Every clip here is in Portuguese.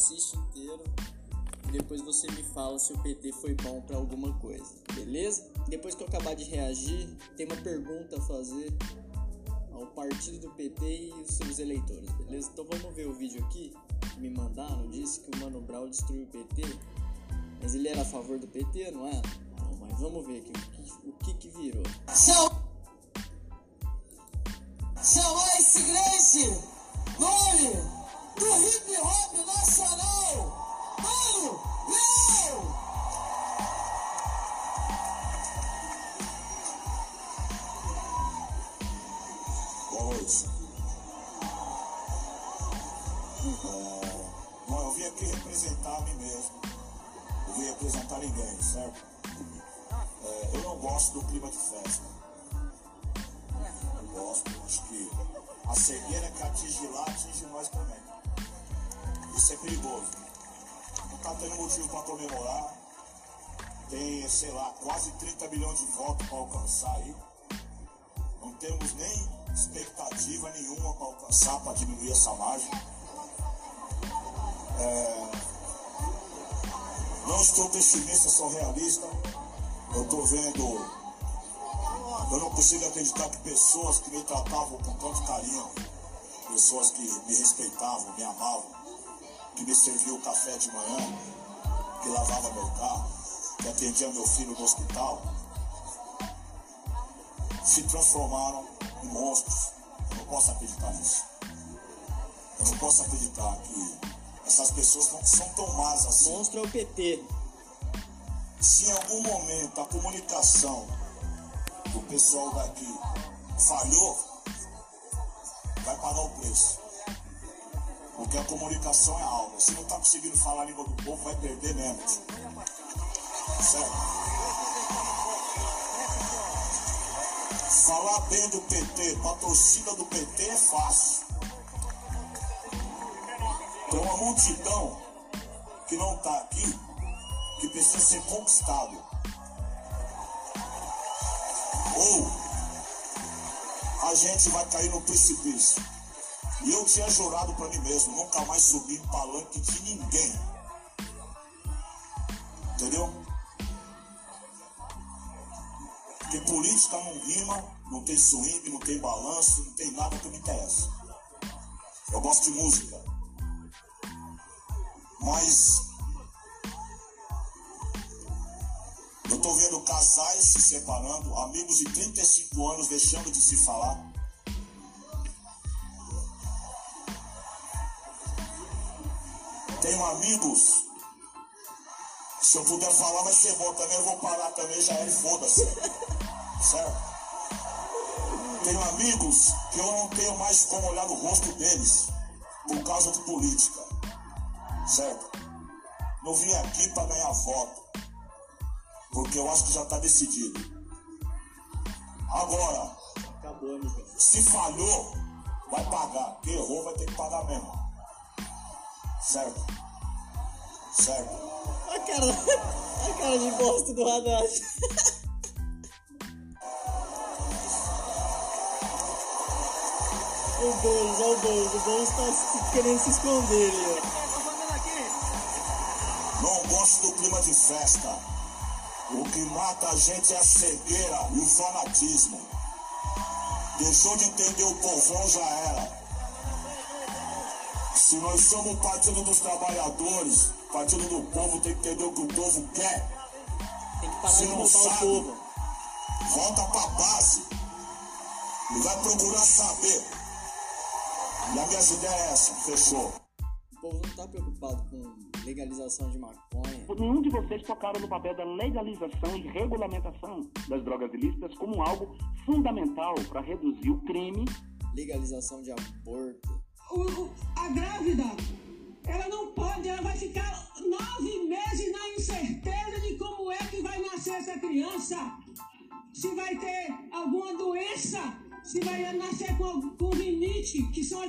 assiste inteiro e depois você me fala se o PT foi bom para alguma coisa, beleza? Depois que eu acabar de reagir, tem uma pergunta a fazer ao partido do PT e os seus eleitores, beleza? Então vamos ver o vídeo aqui que me mandaram. Disse que o Mano Brown destruiu o PT, mas ele era a favor do PT, não é? Não, mas vamos ver aqui o que, o que, que virou. chamar esse grande nome do hip hop nacional, Mano Brown! Boa. É, bom, eu vim aqui representar a mim mesmo. Eu vim representar ninguém, certo? É, eu não gosto do clima de festa. Gosto, acho que a cegueira que atinge lá, atinge nós também. Isso é perigoso. Não tá tendo motivo para comemorar. Tem, sei lá, quase 30 milhões de votos para alcançar aí. Não temos nem expectativa nenhuma para alcançar, para diminuir essa margem. É, Não estou pessimista, sou realista. Eu estou vendo. Eu não consigo acreditar que pessoas que me tratavam com tanto carinho, pessoas que me respeitavam, me amavam, que me serviam o café de manhã, que lavava meu carro, que atendia meu filho no hospital, se transformaram em monstros. Eu não posso acreditar nisso. Eu não posso acreditar que essas pessoas não são tão más assim. Monstro é o PT. Se em algum momento a comunicação do pessoal daqui falhou, vai pagar o preço. Porque a comunicação é alma. Se não tá conseguindo falar a língua do povo, vai perder mesmo. Certo? Falar bem do PT, pra torcida do PT é fácil. Tem uma multidão que não tá aqui, que precisa ser conquistado. Ou a gente vai cair no precipício. E eu tinha jurado pra mim mesmo, nunca mais subir em palanque de ninguém. Entendeu? Porque política não rima, não tem swing, não tem balanço, não tem nada que me interessa. Eu gosto de música. Mas eu tô vendo casais se separando, amigos de 35 anos deixando de se falar. Tenho amigos. Se eu puder falar vai ser bom também, eu vou parar também, já é e foda-se. Certo? Tenho amigos que eu não tenho mais como olhar no rosto deles por causa de política. Certo? Não vim aqui para ganhar voto. Porque eu acho que já está decidido. Agora, se falhou, vai pagar. Quem errou vai ter que pagar mesmo. Certo? Certo? A cara, a cara de bosta do Haddad. O Boulos, olha o Boulos. O Boulos tá querendo se esconder ali, ó. Não gosto do clima de festa. O que mata a gente é a cegueira e o fanatismo. Deixou de entender o povão, já era. Se nós somos o partido dos trabalhadores, partido do povo tem que entender o que o povo quer. Tem que parar Você de não roubar o sabe. povo. Volta pra base e vai procurar saber. E a minha ideia é essa, fechou. O povo não tá preocupado com legalização de maconha. Nenhum de vocês tocaram no papel da legalização e regulamentação das drogas ilícitas como algo fundamental para reduzir o crime Legalização de aborto. O- o- a grávida, ela não pode, ela vai ficar nove meses na incerteza de como é que vai nascer essa criança. Se vai ter alguma doença, se vai nascer com, com rinite, que são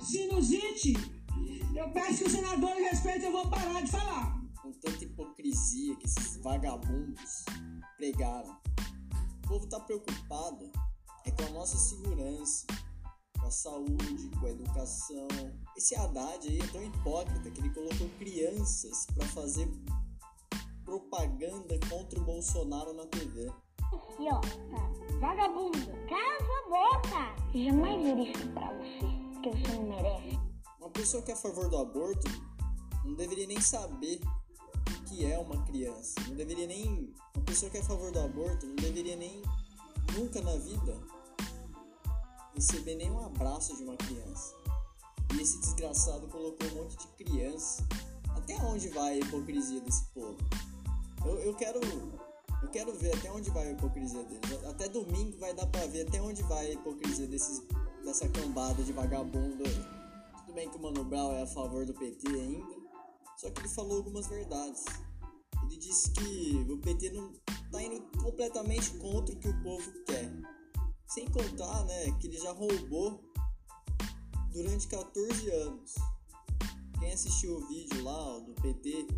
sinusite. Eu peço que os senadores respeitem, eu vou parar de falar. Com tanta hipocrisia que esses vagabundos pregaram. O povo tá preocupado é com a nossa segurança, saúde, com a educação. Esse Haddad aí é tão hipócrita que ele colocou crianças para fazer propaganda contra o Bolsonaro na TV. Idiota, vagabundo, cala a boca! Jamais irei estuprar você, porque você não merece. Uma pessoa que é a favor do aborto não deveria nem saber o que é uma criança. Não deveria nem. Uma pessoa que é a favor do aborto não deveria nem. Nunca na vida receber nem um abraço de uma criança. E esse desgraçado colocou um monte de criança. Até onde vai a hipocrisia desse povo? Eu, eu quero. Eu quero ver até onde vai a hipocrisia deles. Até domingo vai dar pra ver até onde vai a hipocrisia desses, dessa cambada de vagabundo aí. Tudo bem que o Mano Brown é a favor do PT ainda, só que ele falou algumas verdades. Ele disse que o PT não tá indo completamente contra o que o povo quer. Sem contar, né, que ele já roubou durante 14 anos. Quem assistiu o vídeo lá ó, do PT,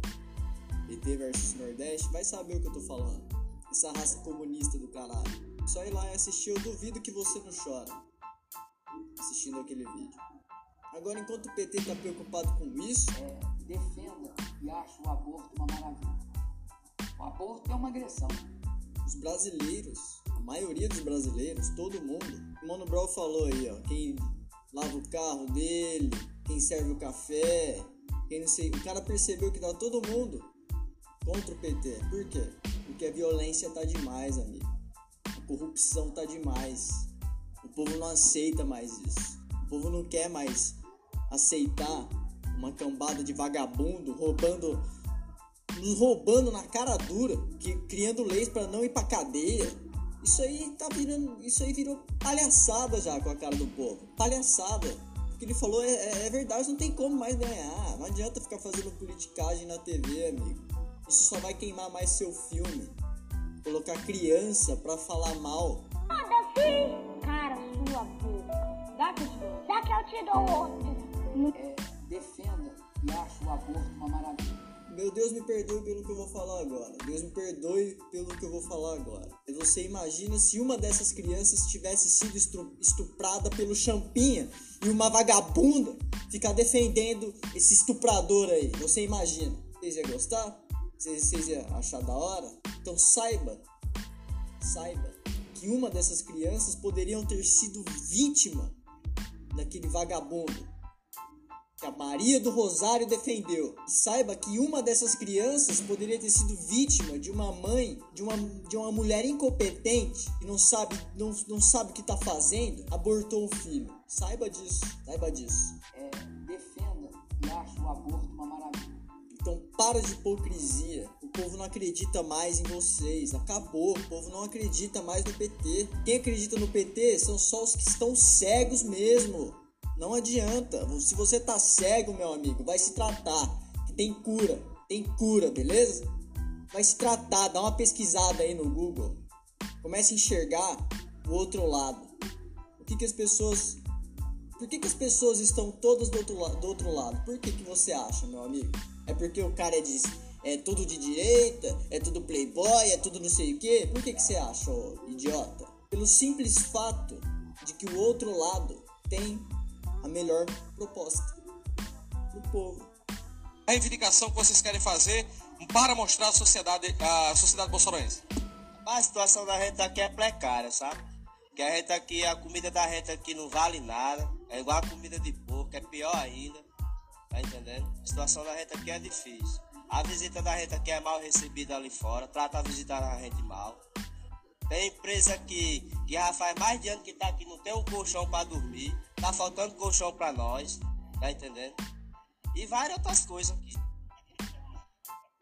PT versus Nordeste, vai saber o que eu tô falando. Essa raça comunista do caralho. Só ir lá e assistir, eu duvido que você não chora assistindo aquele vídeo. Agora, enquanto o PT tá preocupado com isso, é, defenda e ache o aborto uma maravilha. O aborto é uma agressão. os brasileiros, maioria dos brasileiros, todo mundo, o Mano Brown falou aí, ó, quem lava o carro dele, quem serve o café, quem não sei, o cara percebeu que tá todo mundo contra o PT. Por quê? Porque a violência tá demais, amigo. A corrupção tá demais. O povo não aceita mais isso. O povo não quer mais aceitar uma cambada de vagabundo roubando nos roubando na cara dura, que, criando leis para não ir pra cadeia. Isso aí tá virando. Isso aí virou palhaçada já com a cara do povo. Palhaçada. O que ele falou é, é, é verdade, não tem como mais ganhar. Não adianta ficar fazendo politicagem na TV, amigo. Isso só vai queimar mais seu filme. Colocar criança pra falar mal. Foda-se! Cara, sua boca. Dá que eu te dou. Dá que eu te dou outro. É, defenda e ache o aborto uma maravilha. Meu Deus me perdoe pelo que eu vou falar agora. Deus me perdoe pelo que eu vou falar agora. Você imagina se uma dessas crianças tivesse sido estuprada pelo Champinha e uma vagabunda ficar defendendo esse estuprador aí. Você imagina? Vocês iam gostar? Vocês, vocês iam achar da hora? Então saiba, saiba que uma dessas crianças poderiam ter sido vítima daquele vagabundo que a Maria do Rosário defendeu. E saiba que uma dessas crianças poderia ter sido vítima de uma mãe, de uma, de uma mulher incompetente que não sabe, não, não sabe o que está fazendo, abortou um filho. Saiba disso, saiba disso. É, defenda e ache o aborto uma maravilha. Então para de hipocrisia. O povo não acredita mais em vocês. Acabou. O povo não acredita mais no PT. Quem acredita no PT são só os que estão cegos mesmo. Não adianta. Se você tá cego, meu amigo, vai se tratar. Tem cura. Tem cura, beleza? Vai se tratar. Dá uma pesquisada aí no Google. Comece a enxergar o outro lado. O que, que as pessoas. Por que, que as pessoas estão todas do outro, do outro lado? Por que, que você acha, meu amigo? É porque o cara é, de, é tudo de direita, é tudo playboy, é tudo não sei o quê? Por que, que você acha, ô idiota? Pelo simples fato de que o outro lado tem a melhor proposta pro povo. a reivindicação que vocês querem fazer para mostrar à sociedade, à sociedade bolsonarense? A situação da gente aqui é precária, sabe? Que a gente aqui, a comida da gente aqui não vale nada. É igual a comida de porco, é pior ainda. Tá entendendo? A situação da gente aqui é difícil. A visita da gente aqui é mal recebida ali fora, trata a visita da gente mal. Tem empresa que, que já faz mais de ano que tá aqui, não tem um colchão pra dormir. Tá faltando colchão pra nós, tá entendendo? E várias outras coisas aqui.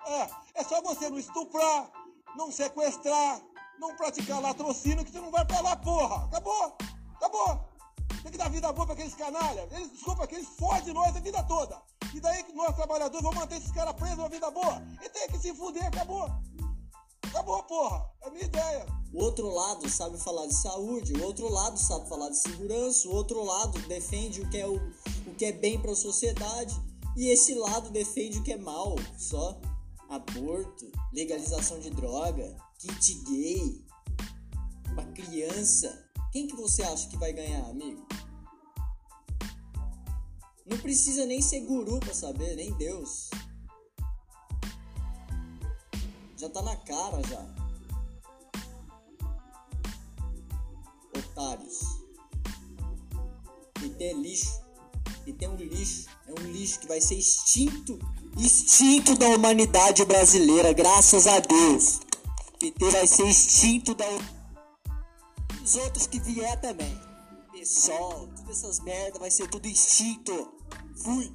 É, é só você não estuprar, não sequestrar, não praticar latrocínio que você não vai pra lá, porra. Acabou, acabou. Tem que dar vida boa pra aqueles canalhas. Eles, desculpa, que eles fodem nós a vida toda. E daí que nós, trabalhadores, vamos manter esses caras presos uma vida boa. E tem que se fuder, acabou. Acabou, porra. Minha ideia. O outro lado sabe falar de saúde, o outro lado sabe falar de segurança, o outro lado defende o que é, o, o que é bem para a sociedade e esse lado defende o que é mal, só aborto, legalização de droga, kit gay, pra criança. Quem que você acha que vai ganhar, amigo? Não precisa nem ser guru pra saber, nem Deus. Já tá na cara já. Otários. PT é lixo. PT é um lixo. É um lixo que vai ser extinto. Extinto da humanidade brasileira, graças a Deus. PT vai ser extinto da os outros que vier também. Pessoal, todas essas merda vai ser tudo extinto. Fui.